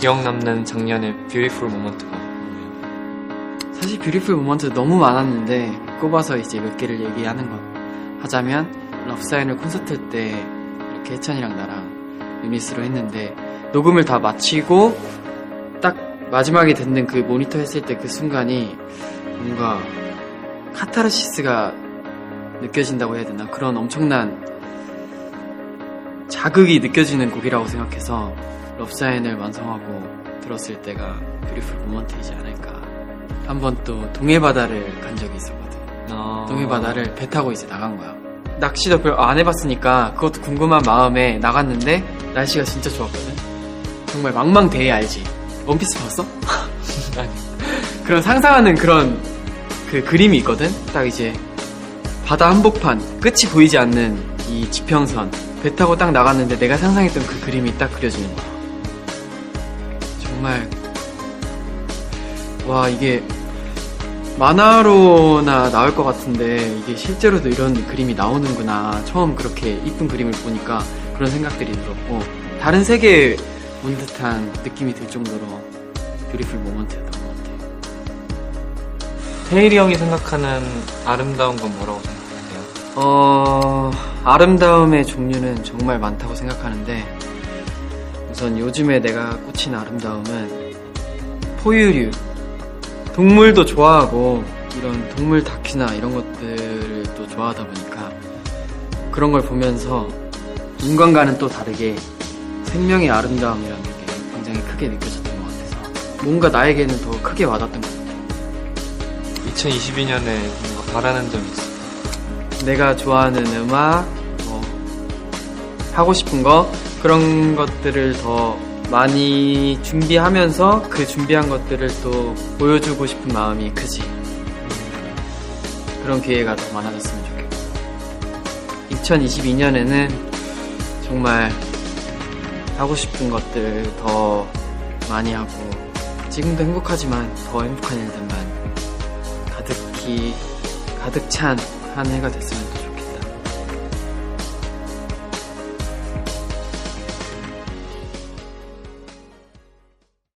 기억 남는 작년의 beautiful moment가? 사실 beautiful moment 너무 많았는데 꼽아서 이제 몇 개를 얘기하는 것 하자면 Love Sign을 콘서트 때 이렇게 해찬이랑 나랑 유닛으로 했는데 녹음을 다 마치고 딱 마지막에 듣는 그 모니터 했을 때 그 순간이 뭔가 카타르시스가 느껴진다고 해야 되나? 그런 엄청난 자극이 느껴지는 곡이라고 생각해서 Love Sign을 완성하고 들었을 때가 beautiful moment이지 않을까. 한 번 또 동해 바다를 간 적이 있었거든. 어... 동해 바다를 배 타고 이제 나간 거야. 낚시도 별로 안 해봤으니까 그것도 궁금한 마음에 나갔는데 날씨가 진짜 좋았거든. 정말 망망대해 알지? 원피스 봤어? 아니. 그런 상상하는 그런 그 그림이 있거든. 딱 이제 바다 한복판 끝이 보이지 않는 이 지평선. 배 타고 딱 나갔는데 내가 상상했던 그 그림이 딱 그려지는 거야 정말. 와 이게 만화로나 나올 것 같은데 이게 실제로도 이런 그림이 나오는구나. 처음 그렇게 이쁜 그림을 보니까 그런 생각들이 들었고 다른 세계에 온 듯한 느낌이 들 정도로 뷰티풀 모먼트였던 것 같아요. 테일이 형이 생각하는 아름다운 건 뭐라고 생각하세요? 어 아름다움의 종류는 정말 많다고 생각하는데 우선 요즘에 내가 꽂힌 아름다움은 포유류 동물도 좋아하고 이런 동물 다큐나 이런 것들을 또 좋아하다 보니까 그런 걸 보면서 인간과는 또 다르게 생명의 아름다움이라는 게 굉장히 크게 느껴졌던 것 같아서 뭔가 나에게는 더 크게 와닿던 것 같아요. 2022년에 뭔가 바라는 점이 있어요? 내가 좋아하는 음악, 뭐 하고 싶은 거 그런 것들을 더 많이 준비하면서 그 준비한 것들을 또 보여주고 싶은 마음이 크지. 그런 기회가 더 많아졌으면 좋겠고. 2022년에는 정말 하고 싶은 것들 더 많이 하고 지금도 행복하지만 더 행복한 일들만 가득히 가득 찬 한 해가 됐으면